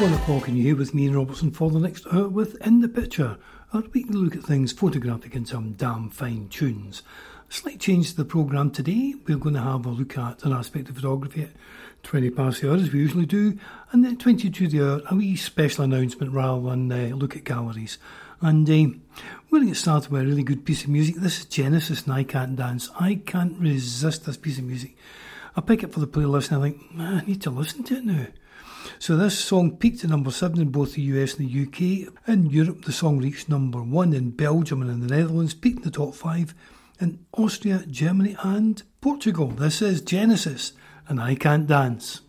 one o'clock and you're here with me Ian Robertson for the next hour with In the Picture, our weekly look at things photographic and some damn fine tunes. Slight change to the programme today, we're going to have a look at an aspect of photography at 20 past the hour as we usually do, and then 20 to the hour, a wee special announcement rather than uh, look at galleries. And uh, we're going to get started with a really good piece of music. This is Genesis and I Can't Dance. I can't resist this piece of music. I pick it for the playlist and I think, I need to listen to it now. So this song peaked at number seven in both the US and the UK. In Europe, the song reached number one in Belgium and in the Netherlands, peaked in the top five in Austria, Germany, and Portugal. This is Genesis, and I Can't Dance.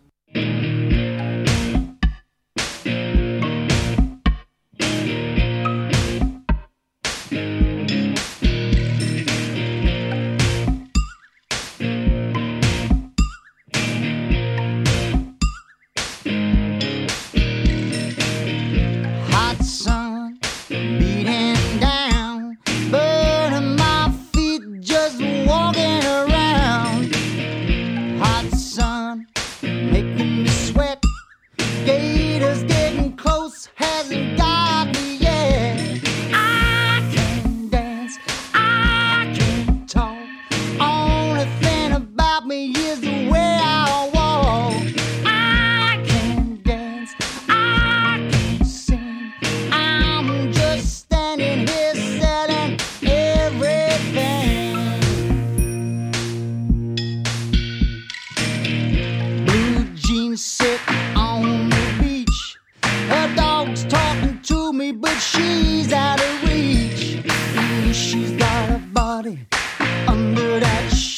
Never know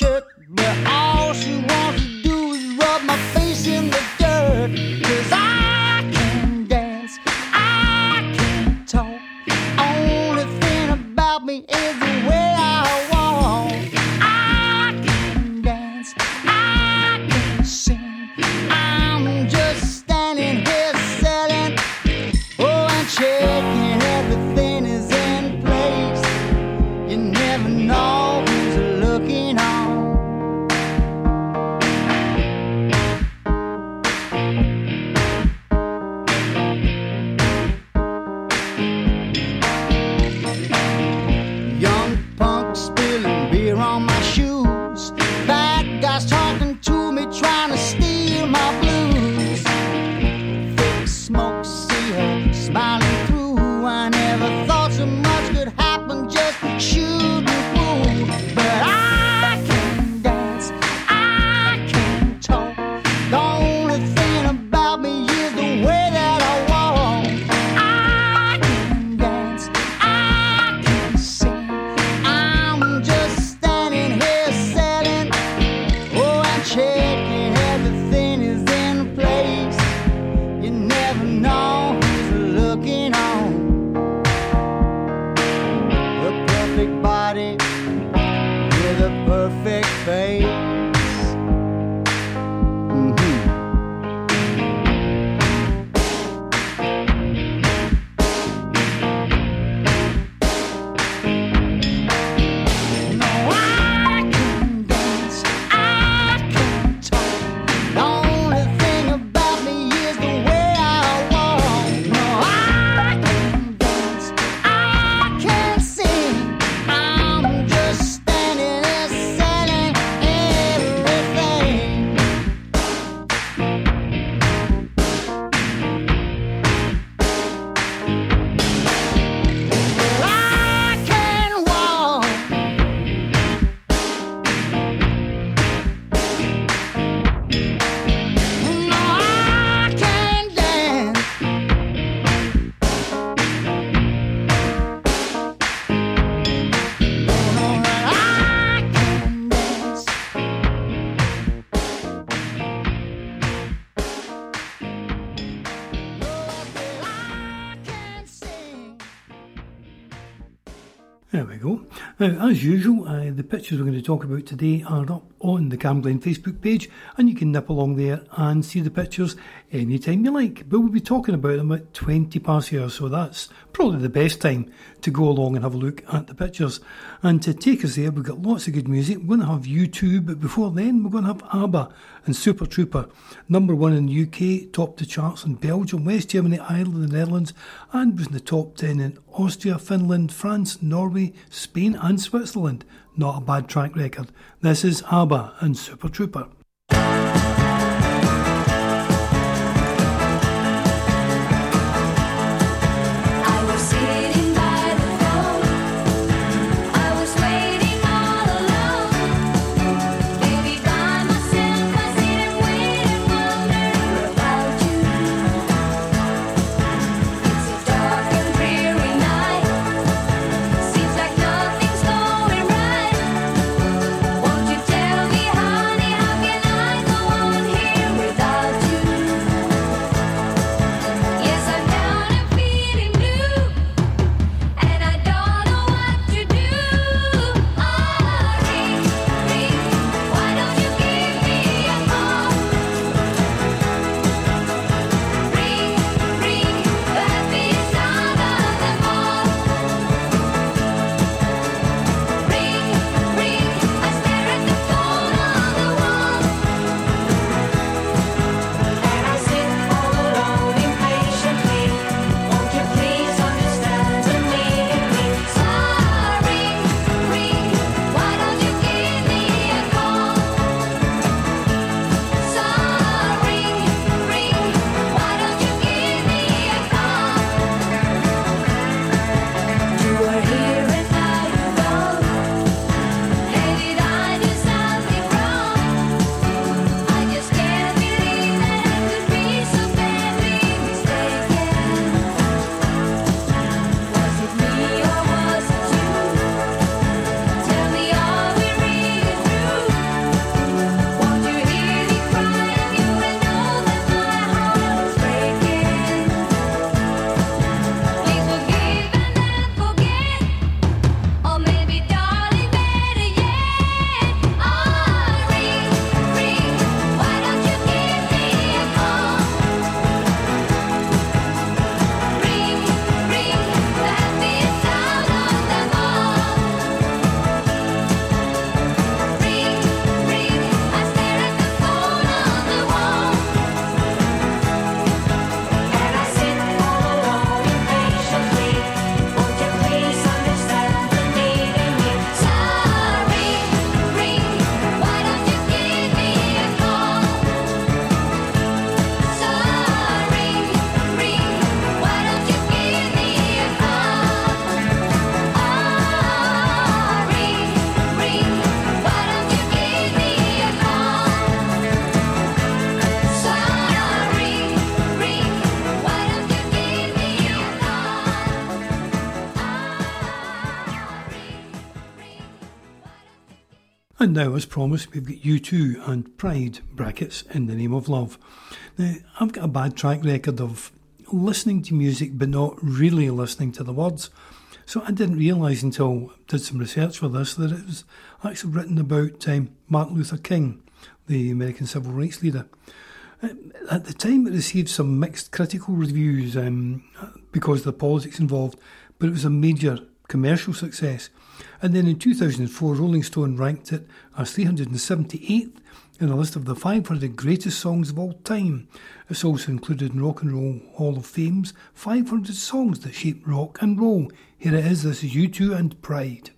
Now, as usual, uh, the pictures we're going to talk about today are up on the Cam Glen Facebook page, and you can nip along there and see the pictures anytime you like. But we'll be talking about them at 20 past here, so that's probably the best time to go along and have a look at the pictures. And to take us there, we've got lots of good music. We're going to have U2, but before then, we're going to have ABBA and Super Trooper. Number one in the UK, top the charts in Belgium, West Germany, Ireland, the Netherlands, and was in the top 10 in Austria, Finland, France, Norway, Spain, and Switzerland. Not a bad track record. This is ABBA and Super Trooper. And now, as promised, we've got U2 and Pride brackets in the name of love. Now, I've got a bad track record of listening to music but not really listening to the words. So I didn't realise until I did some research for this that it was actually written about um, Martin Luther King, the American civil rights leader. Uh, at the time, it received some mixed critical reviews um, because of the politics involved, but it was a major commercial success. And then in 2004, Rolling Stone ranked it as 378th in a list of the 500 greatest songs of all time. It's also included in Rock and Roll Hall of Fame's 500 songs that shaped rock and roll. Here it is, this is U2 and Pride.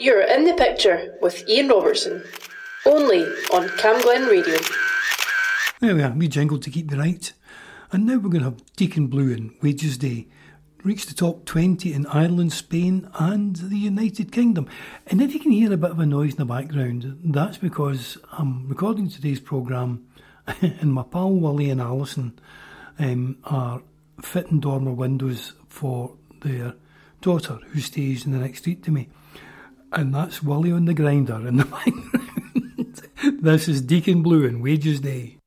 You're in the picture with Ian Robertson, only on Cam Glen Radio. There we are, we jingle to keep you right. And now we're going to have Deacon Blue and Wages Day. Reached the top 20 in Ireland, Spain, and the United Kingdom. And if you can hear a bit of a noise in the background, that's because I'm recording today's programme and my pal Willie and Alison um, are fitting dormer windows for their daughter who stays in the next street to me. And that's Willie on the grinder in the background. this is Deacon Blue and Wages Day.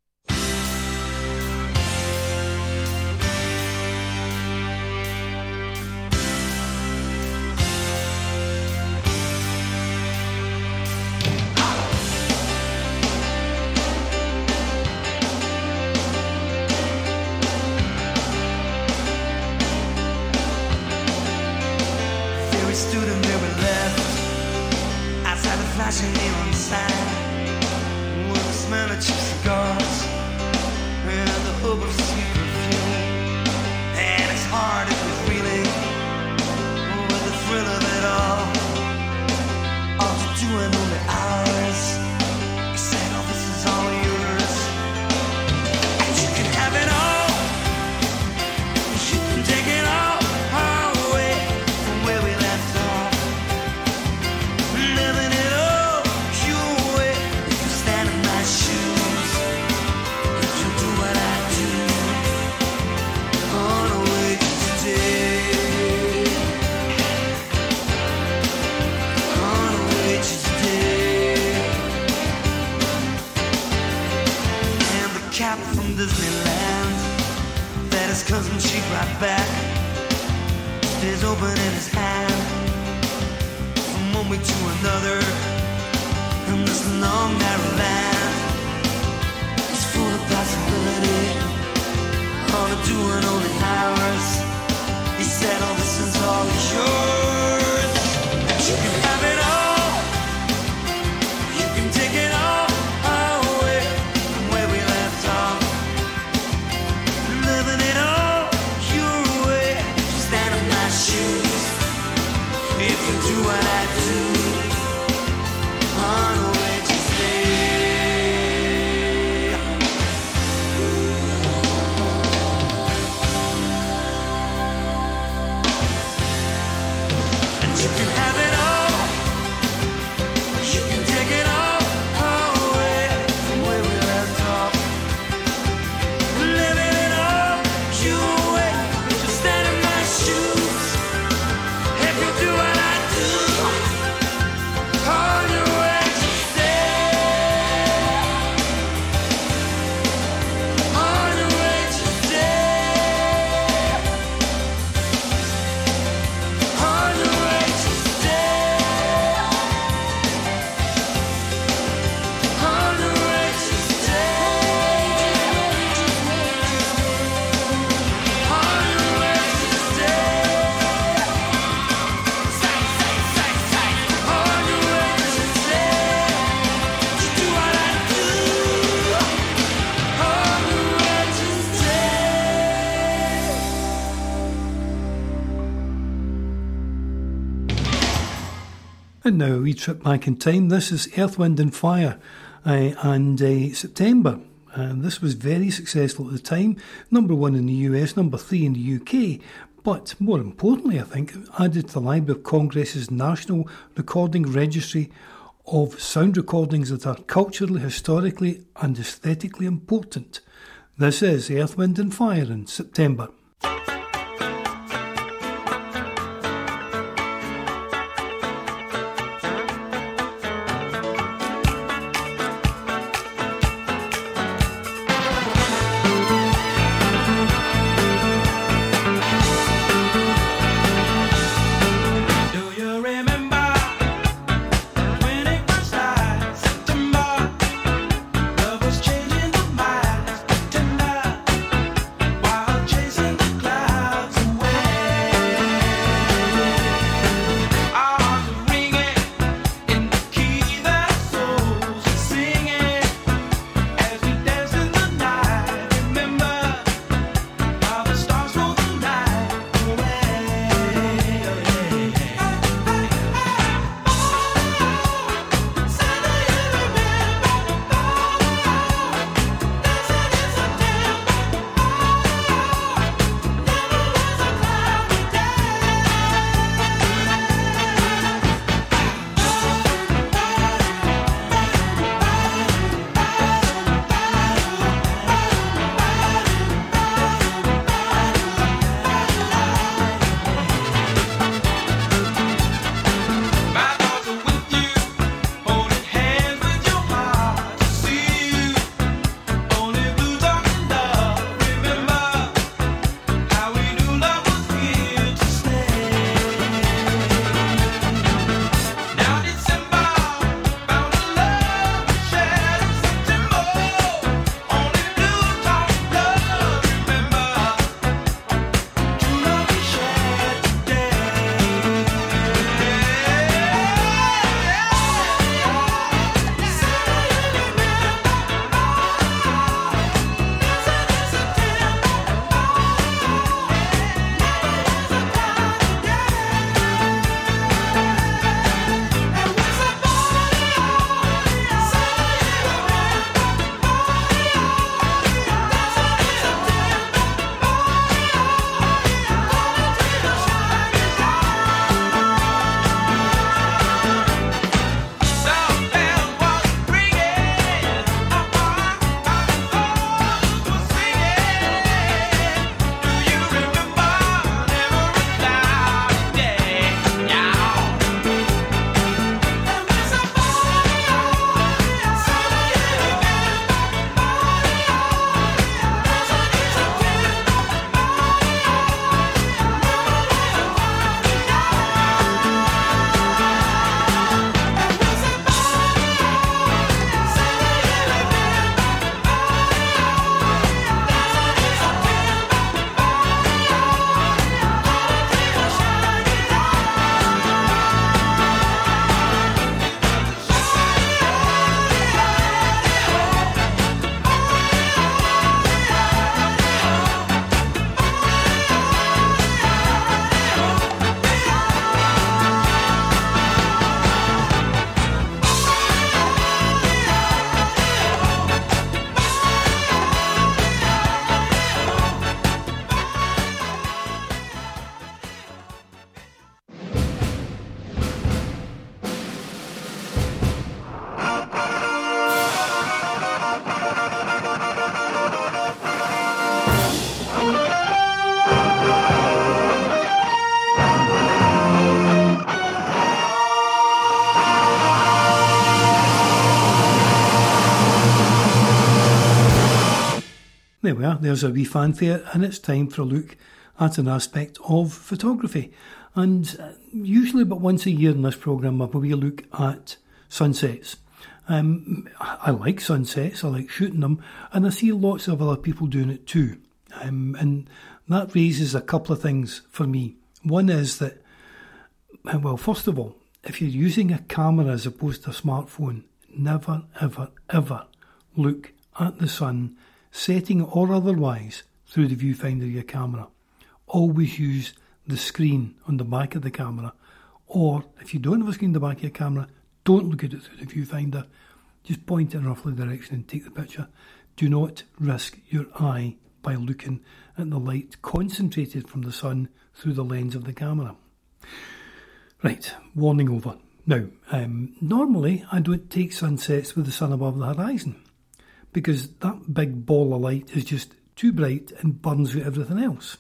Disneyland that his cousin she brought back stays open in his hand from one week to another in this long narrow land. It's full of possibility, all to do only hours. He said, "All this is all yours, And now we trip back in time. This is Earth, Wind and Fire, uh, and uh, September. And this was very successful at the time. Number one in the US, number three in the UK. But more importantly, I think, added to the Library of Congress's National Recording Registry of sound recordings that are culturally, historically, and aesthetically important. This is Earth, Wind and Fire in September. There there's a wee fanfare, and it's time for a look at an aspect of photography. And uh, usually, about once a year in this programme, a look at sunsets. Um, I like sunsets, I like shooting them, and I see lots of other people doing it too. Um, and that raises a couple of things for me. One is that, uh, well, first of all, if you're using a camera as opposed to a smartphone, never, ever, ever look at the sun, setting or otherwise, through the viewfinder of your camera. Always use the screen on the back of the camera, or if you don't have a screen on the back of your camera, don't look at it through the viewfinder. Just point in roughly direction and take the picture. Do not risk your eye by looking at the light concentrated from the sun through the lens of the camera. Right, warning over. Now, um, normally I don't take sunsets with the sun above the horizon because that big ball of light is just too bright and burns out everything else.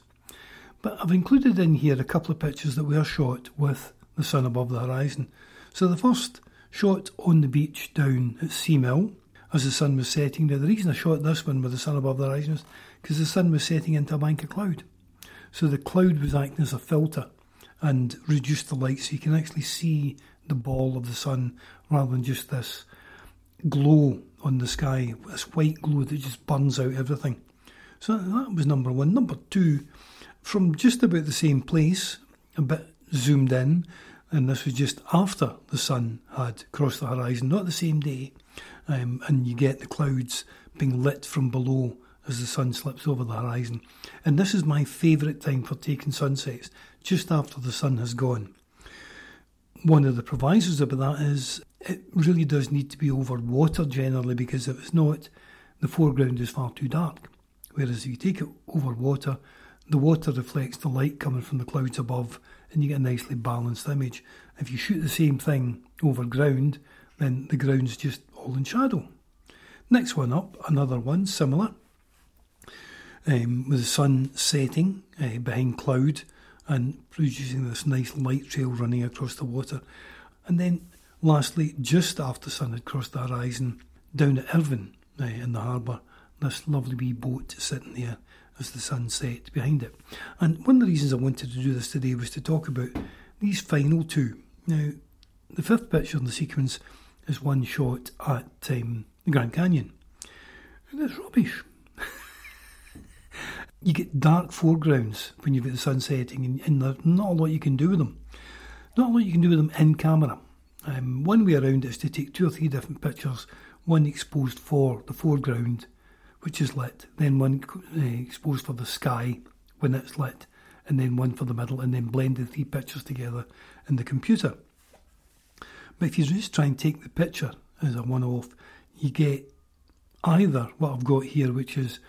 But I've included in here a couple of pictures that were shot with the sun above the horizon. So the first shot on the beach down at Seamill as the sun was setting. Now, the reason I shot this one with the sun above the horizon is because the sun was setting into a bank of cloud. So the cloud was acting as a filter and reduced the light so you can actually see the ball of the sun rather than just this glow on the sky, this white glow that just burns out everything. So that was number one. Number two, from just about the same place, a bit zoomed in, and this was just after the sun had crossed the horizon, not the same day, um, and you get the clouds being lit from below as the sun slips over the horizon. And this is my favourite time for taking sunsets, just after the sun has gone. One of the provisos about that is it really does need to be over water generally because if it's not, the foreground is far too dark. Whereas if you take it over water, the water reflects the light coming from the clouds above and you get a nicely balanced image. If you shoot the same thing over ground, then the ground's just all in shadow. Next one up, another one similar, um, with the sun setting uh, behind cloud and producing this nice light trail running across the water. And then lastly, just after the sun had crossed the horizon, down at Irvine uh, in the harbour, this lovely wee boat sitting there as the sun set behind it. And one of the reasons I wanted to do this today was to talk about these final two. Now, the fifth picture in the sequence is one shot at um, the Grand Canyon. And it's rubbish. You get dark foregrounds when you've got the sun setting, and, and, there's not a lot you can do with them. Not a lot you can do with them in camera. Um, one way around is to take two or three different pictures, one exposed for the foreground which is lit, then one uh, exposed for the sky when it's lit, and then one for the middle, and then blend the three pictures together in the computer. But if you just try and take the picture as a one off, you get either what I've got here, which is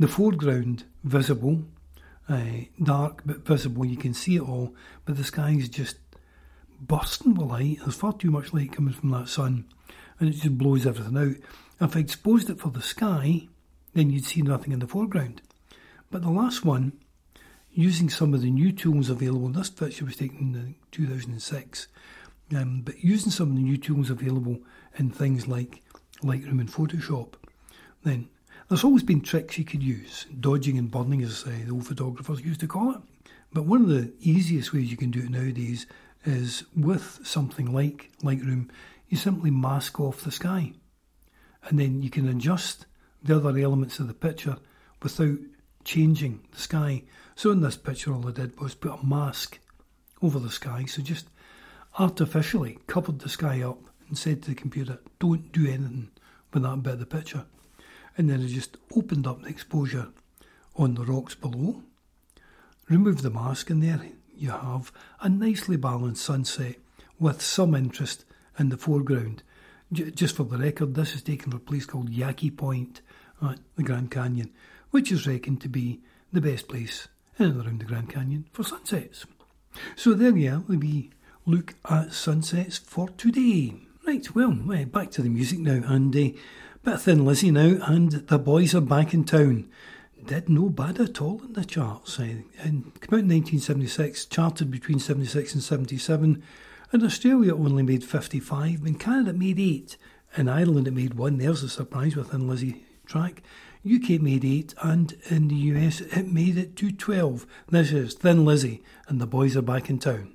the foreground visible, uh, dark but visible, you can see it all, but the sky is just bursting with light. There's far too much light coming from that sun, and it just blows everything out. If I exposed it for the sky, then you'd see nothing in the foreground. But the last one, using some of the new tools available, this picture was taken in 2006, um, but using some of the new tools available in things like Lightroom and Photoshop, then there's always been tricks you could use, dodging and burning, as uh, the old photographers used to call it. But one of the easiest ways you can do it nowadays is with something like Lightroom, you simply mask off the sky. And then you can adjust the other elements of the picture without changing the sky. So in this picture, all I did was put a mask over the sky, so just artificially covered the sky up and said to the computer, don't do anything with that bit of the picture. And then I just opened up the exposure on the rocks below, Remove the mask, and there you have a nicely balanced sunset with some interest in the foreground. J- just for the record, this is taken from a place called Yaki Point at the Grand Canyon, which is reckoned to be the best place in and around the Grand Canyon for sunsets. So there we are, we look at sunsets for today. Right, well, eh, back to the music now, and uh, bit Thin Lizzy now, and the boys are back in town. Did no bad at all in the charts. Eh? And came out in 1976, charted between 76 and 77. In Australia, only made 55. In Canada, made 8. In Ireland, it made 1. There's a surprise with Thin Lizzy track. UK made 8 and in the US it made it to 12. This is Thin Lizzy and the boys are back in town.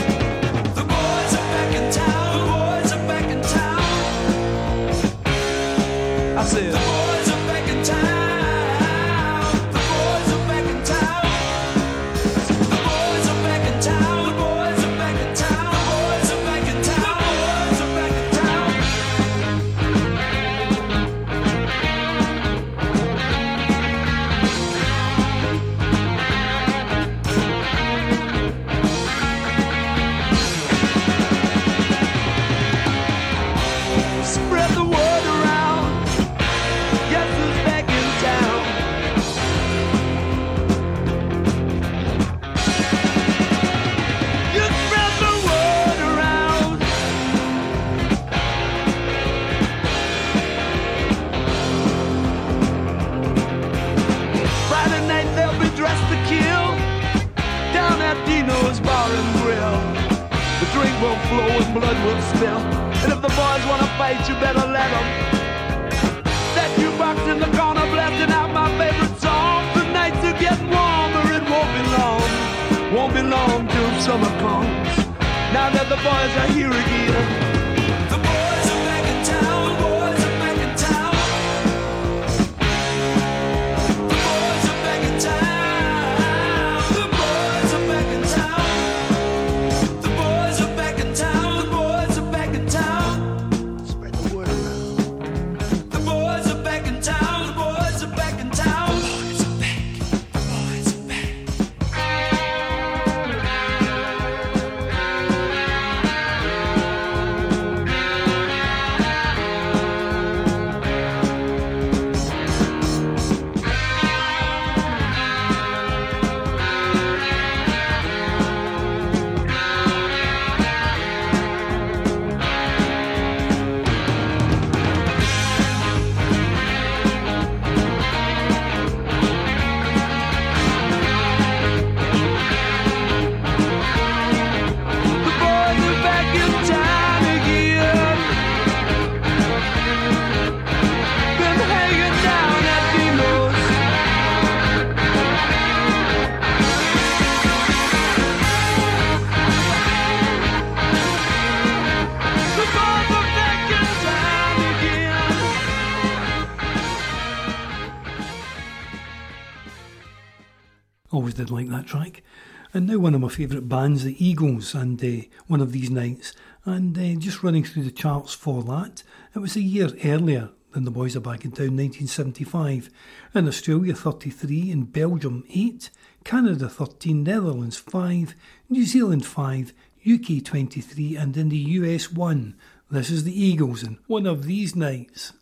One of my favourite bands, the Eagles, and uh, one of these nights. And uh, just running through the charts for that, it was a year earlier than the Boys Are Back in Town, 1975. In Australia, 33, in Belgium, 8, Canada, 13, Netherlands, 5, New Zealand, 5, UK, 23, and in the US, 1. This is the Eagles, and one of these nights.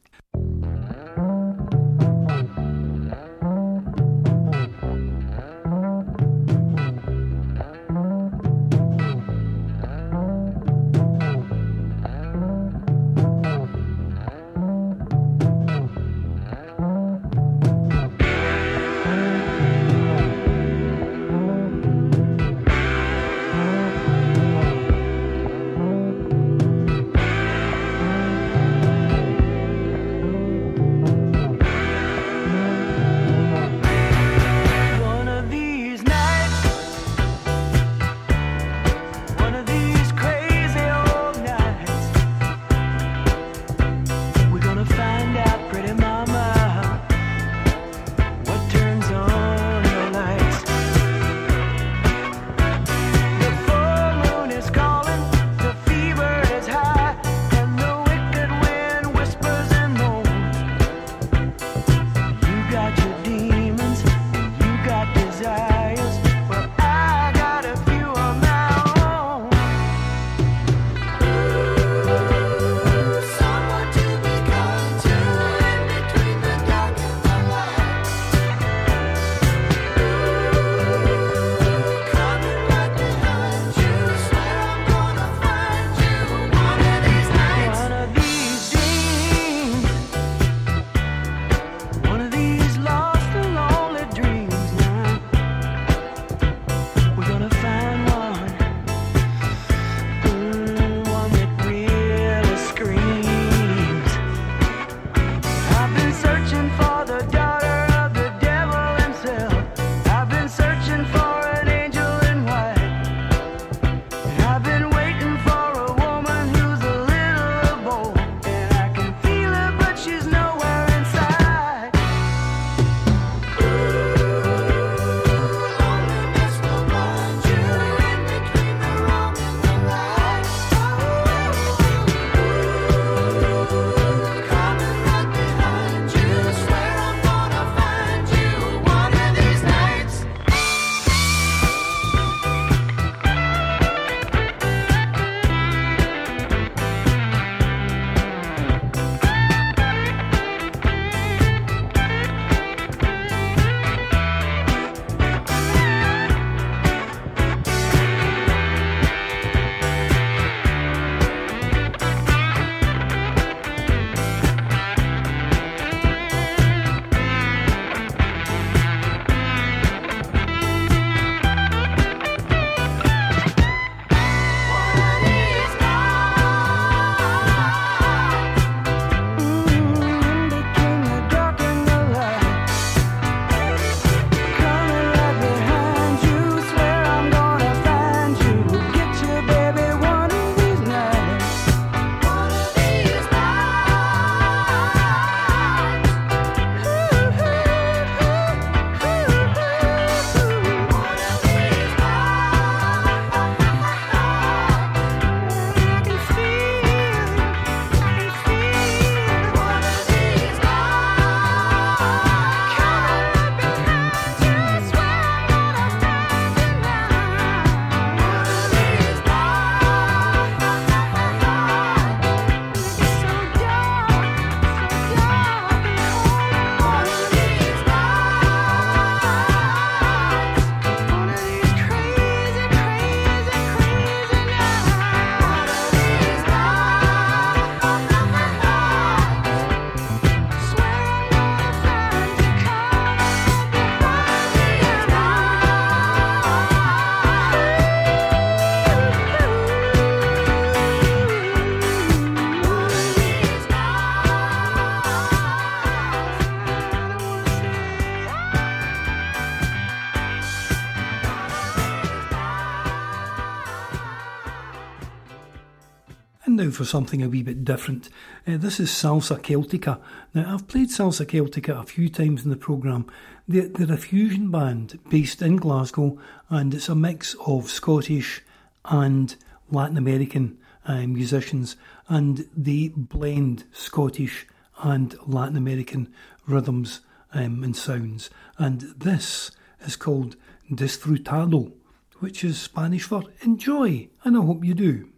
Now for something a wee bit different. Uh, this is Salsa Celtica. Now, I've played Salsa Celtica a few times in the programme. They're, they're a fusion band based in Glasgow, and it's a mix of Scottish and Latin American uh, musicians, and they blend Scottish and Latin American rhythms um, and sounds. And this is called Disfrutado, which is Spanish for enjoy, and I hope you do.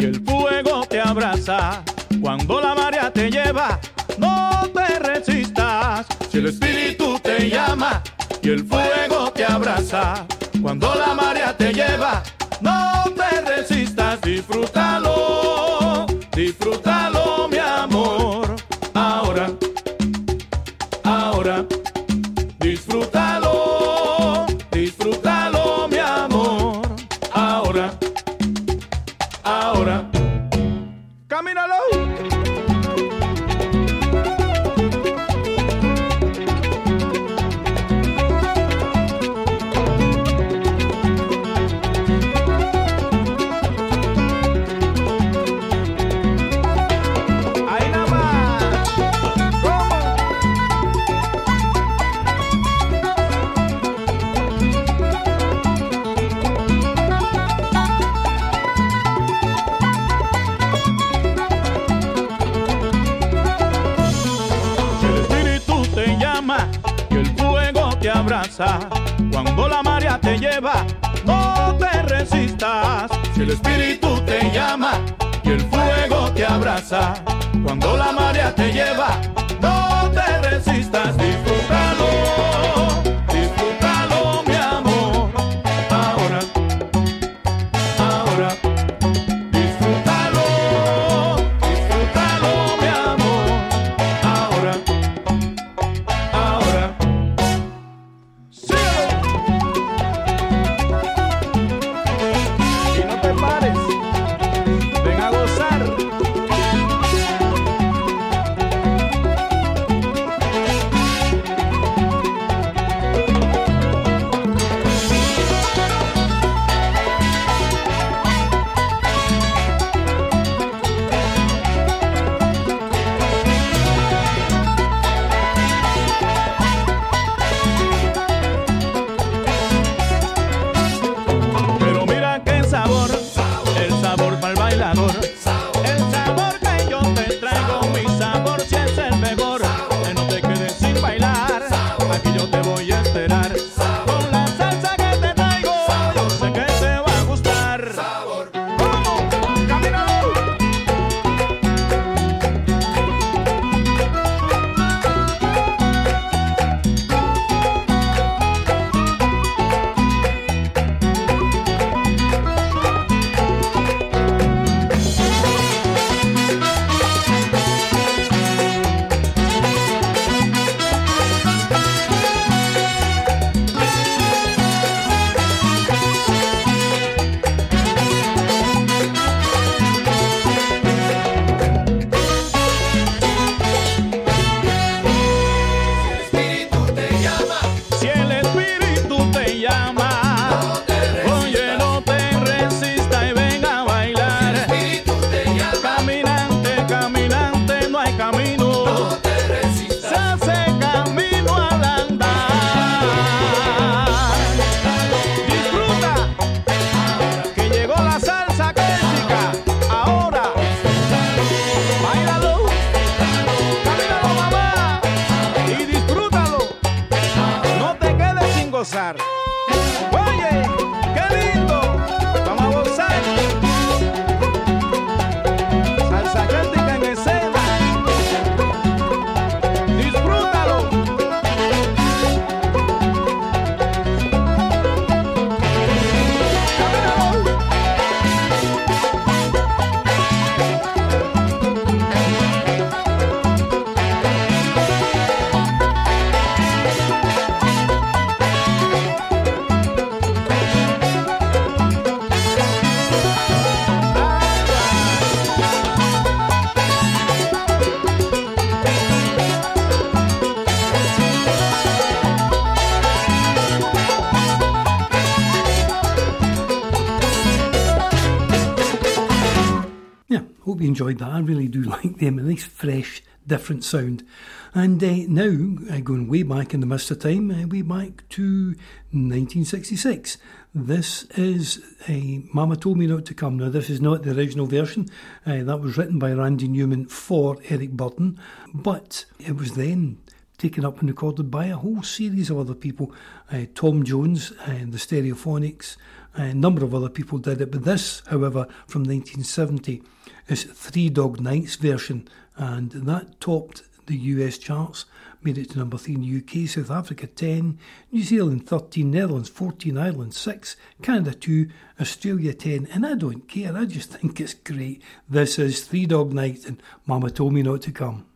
Y el fuego te abraza, cuando la marea te lleva, no te resistas. Si el espíritu te llama y el fuego te abraza, cuando la marea te lleva, no te resistas, disfrútalo, disfrútalo mi amor, cuando la marea te lleva, no te resistas. Si el espíritu te llama y el fuego te abraza, cuando la marea te lleva, I really do like them. A nice, fresh, different sound. And uh, now, uh, going way back in the mist of time, uh, way back to 1966. This is a Mama Told Me Not to Come. Now, this is not the original version. Uh, that was written by Randy Newman for Eric Burdon, but it was then taken up and recorded by a whole series of other people. Uh, Tom Jones and the Stereophonics, a number of other people did it. But this, however, from 1970, is Three Dog Night's version, and that topped the US charts, made it to number 3 in the UK, South Africa 10, New Zealand 13, Netherlands 14, Ireland 6, Canada 2, Australia 10, and I don't care, I just think it's great. This is Three Dog Night, and Mama told me not to come.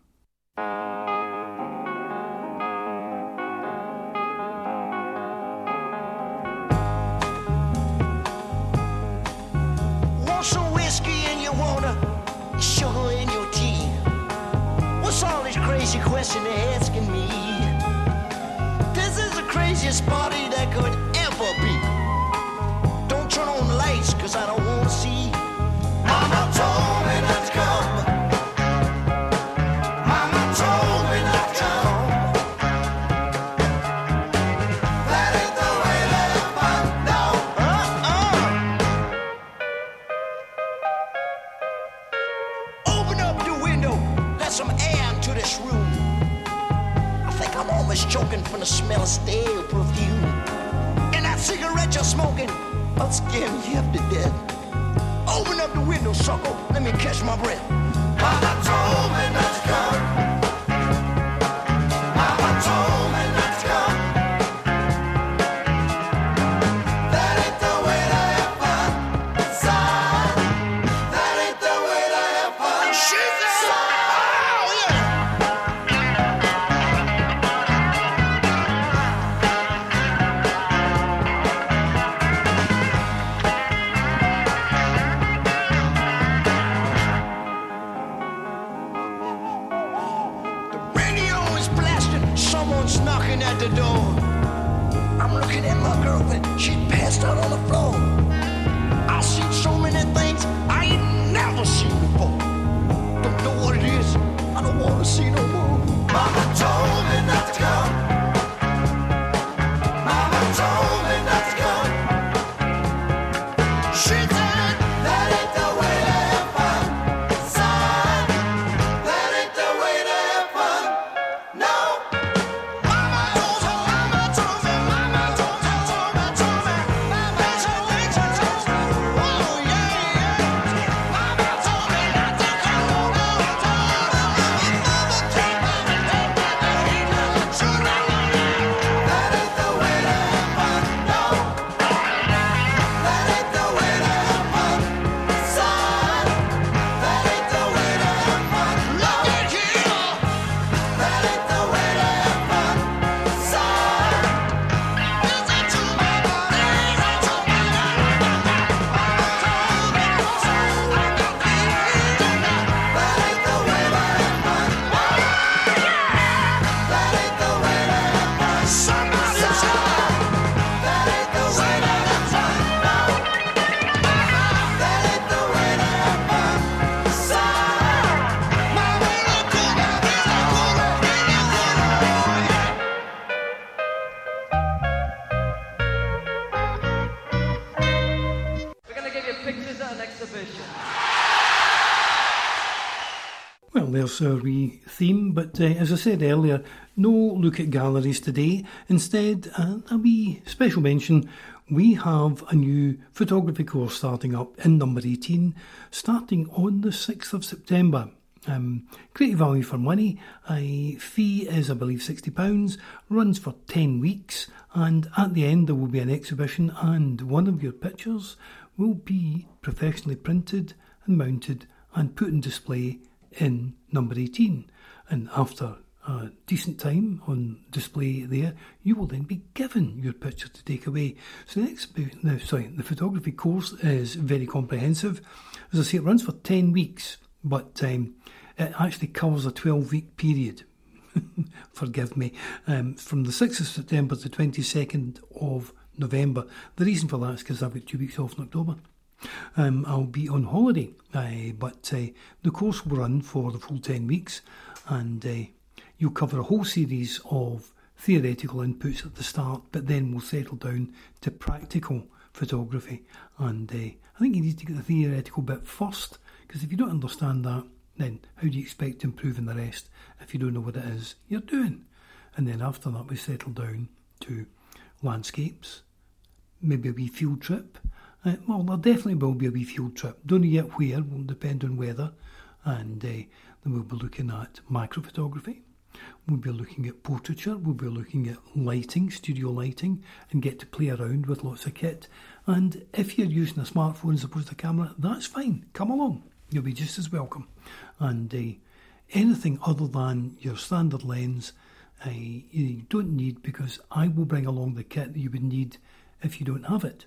at the door. I'm looking at my girlfriend. She passed out on the floor. I've seen so many things I ain't never seen before. Don't know what it is. I don't want to see no more. I'm a there's our wee theme, but uh, as I said earlier, no look at galleries today. Instead, uh, a wee special mention we have a new photography course starting up in number 18, starting on the 6th of September. Um, great value for money. A fee is, I believe, £60, runs for 10 weeks, and at the end there will be an exhibition, and one of your pictures will be professionally printed and mounted and put in display in number 18. And after a decent time on display there, you will then be given your picture to take away. So the next, sorry, the photography course is very comprehensive. As I say, it runs for 10 weeks, but um, it actually covers a 12 week period. Forgive me. Um, from the 6th of September to the 22nd of November. The reason for that is because I've got two weeks off in October. Um, I'll be on holiday, uh, but uh, the course will run for the full 10 weeks and uh, you'll cover a whole series of theoretical inputs at the start, but then we'll settle down to practical photography. And uh, I think you need to get the theoretical bit first, because if you don't understand that, then how do you expect to improve in the rest if you don't know what it is you're doing? And then after that, we settle down to landscapes, maybe a wee field trip. Uh, well, there definitely will be a wee field trip. Don't know yet where, will depend on weather. And uh, then we'll be looking at microphotography. We'll be looking at portraiture, we'll be looking at lighting, studio lighting, and get to play around with lots of kit. And if you're using a smartphone as opposed to a camera, that's fine. Come along, you'll be just as welcome. And uh, anything other than your standard lens, uh, you don't need because I will bring along the kit that you would need if you don't have it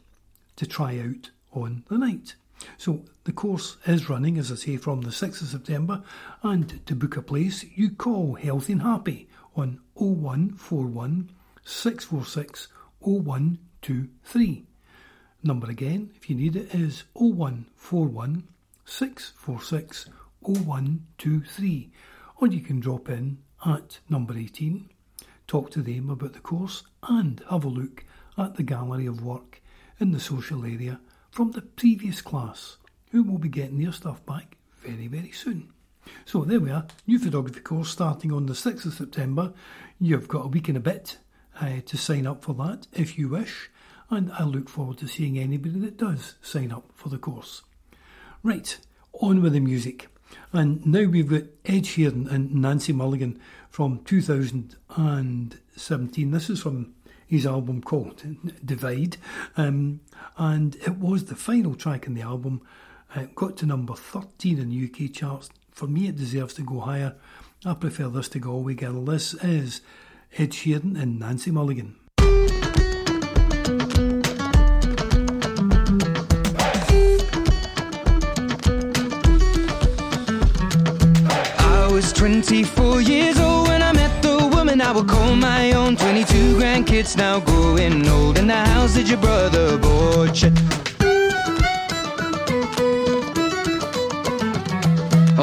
to try out on the night. So the course is running, as I say, from the 6th of September, and to book a place, you call Healthy and Happy on 0141 646 0123. Number again, if you need it, is 0141 646 0123. Or you can drop in at number 18, talk to them about the course, and have a look at the gallery of work in the social area from the previous class, who will be getting their stuff back very, very soon. So there we are, new photography course starting on the 6th of September. You've got a week and a bit uh, to sign up for that if you wish, and I look forward to seeing anybody that does sign up for the course. Right, on with the music. And now we've got Ed Sheeran and Nancy Mulligan from 2017. This is from his album called Divide, um, and it was the final track in the album. It got to number 13 in the UK charts. For me, it deserves to go higher. I prefer this to Galway Girl. This is Ed Sheeran and Nancy Mulligan. I was 24 years I will call my own. 22 grandkids now growing old. In the house that your brother bought you.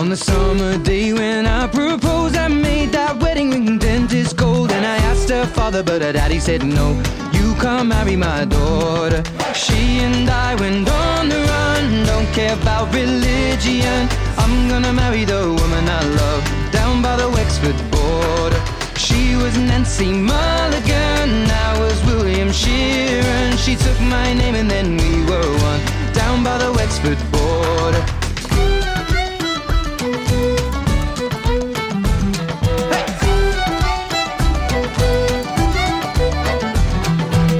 On the summer day when I proposed, I made that wedding ring dentist gold. And I asked her father, but her daddy said no. You can't marry my daughter. She and I went on the run, don't care about religion. I'm gonna marry the woman I love down by the Wexford. She was Nancy Mulligan, I was William Sheeran. She took my name and then we were one down by the Wexford border.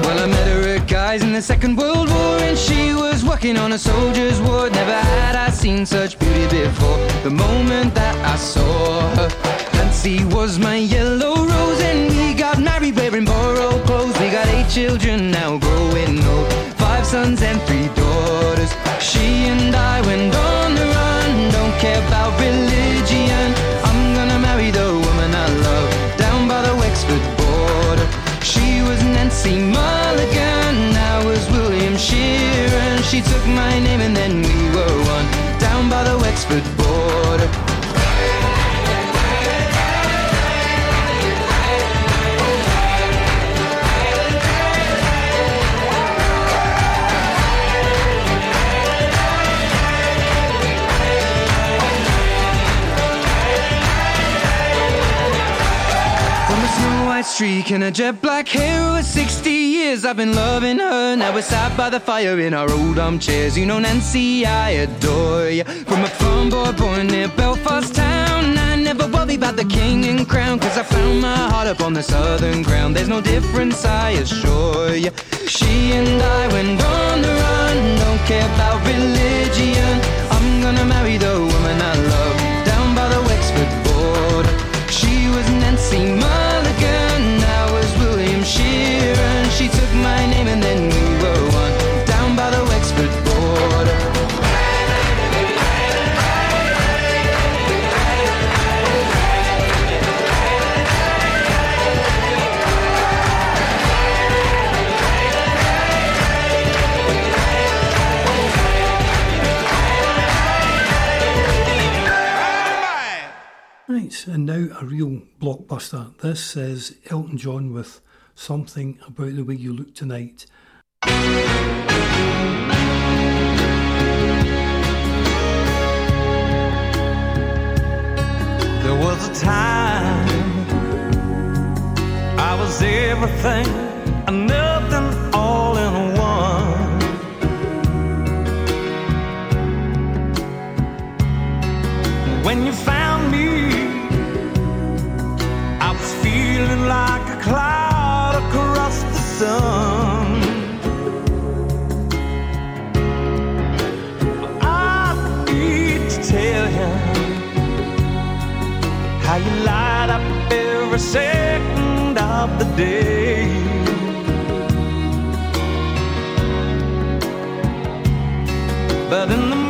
Well, I met her at Guy's in the Second World War, and she was working on a soldier's ward. Never had I seen such beauty before. The moment that I saw her, Nancy was my yellow rose, and we got married wearing borrowed clothes. We got eight children now growing old, five sons and three daughters. She and I went on the run, don't care about religion. I'm gonna marry the woman I love down by the Wexford border. She was Nancy Mulligan, I was William Sheeran. She took my name and then streak and a jet black hair over 60 years I've been loving her. Now we're sat by the fire in our old armchairs. You know Nancy, I adore you From a farm boy born near Belfast town. I never worry about the king and crown Cause I found my heart up on the southern ground. There's no difference, I assure you She and I went on the run. Don't care about religion. I'm gonna marry the woman I love Down by the Wexford border. She was Nancy Mulligan, came and then we were one down by the Wexford border. Right, and now a real blockbuster. This is Elton John with Something About the Way You Look Tonight. There was a time I was everything and nothing all in one. When you found me, I was feeling like a cloud across. I need to tell you how you light up every second of the day. But in the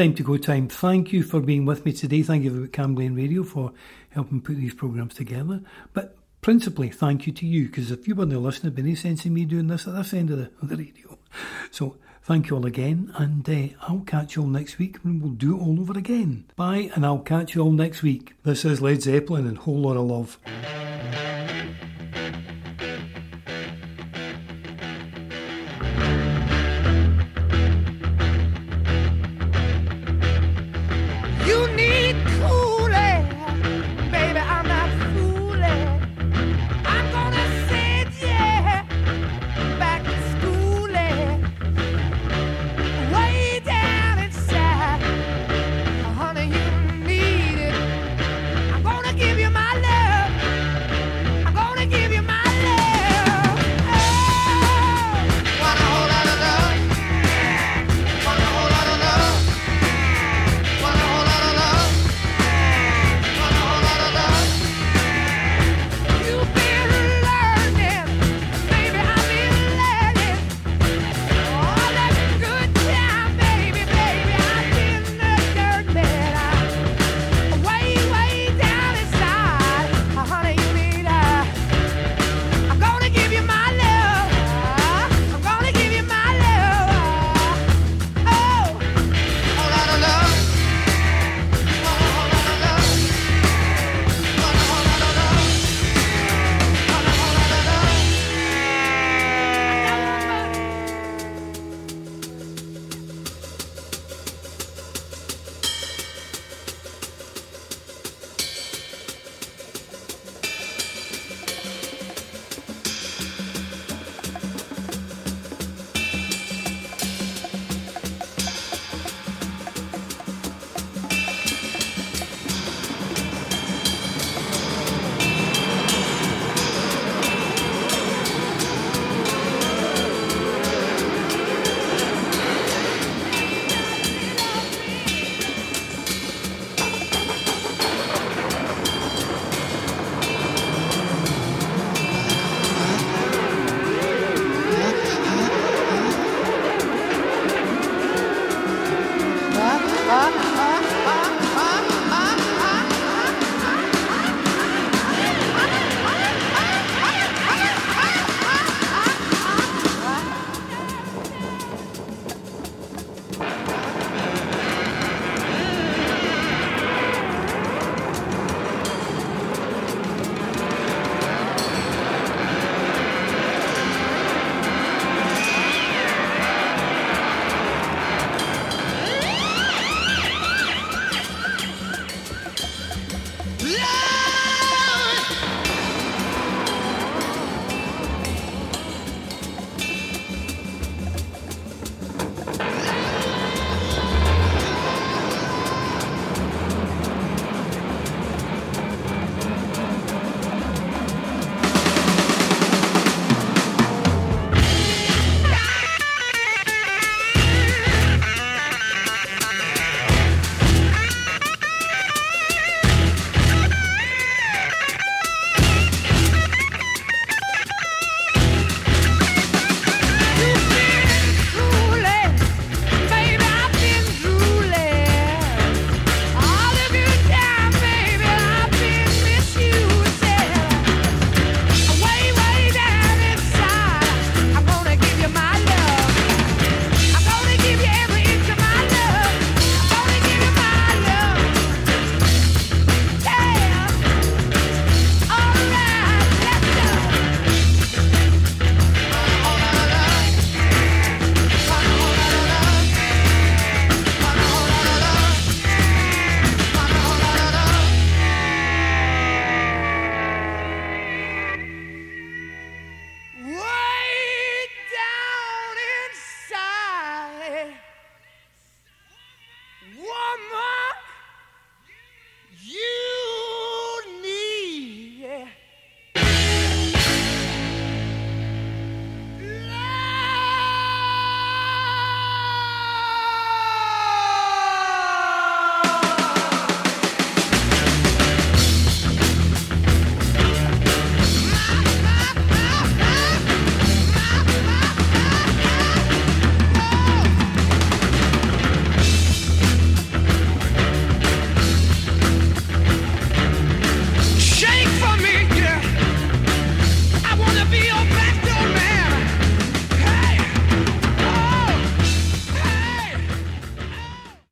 time to go time. Thank you for being with me today. Thank you to Cam Radio for helping put these programmes together. But principally, thank you to you, because if you weren't listening, it'd be no sense in me doing this at this end of the, of the radio. So thank you all again, and uh, I'll catch you all next week when we'll do it all over again. Bye, and I'll catch you all next week. This is Led Zeppelin and Whole Lot of Love.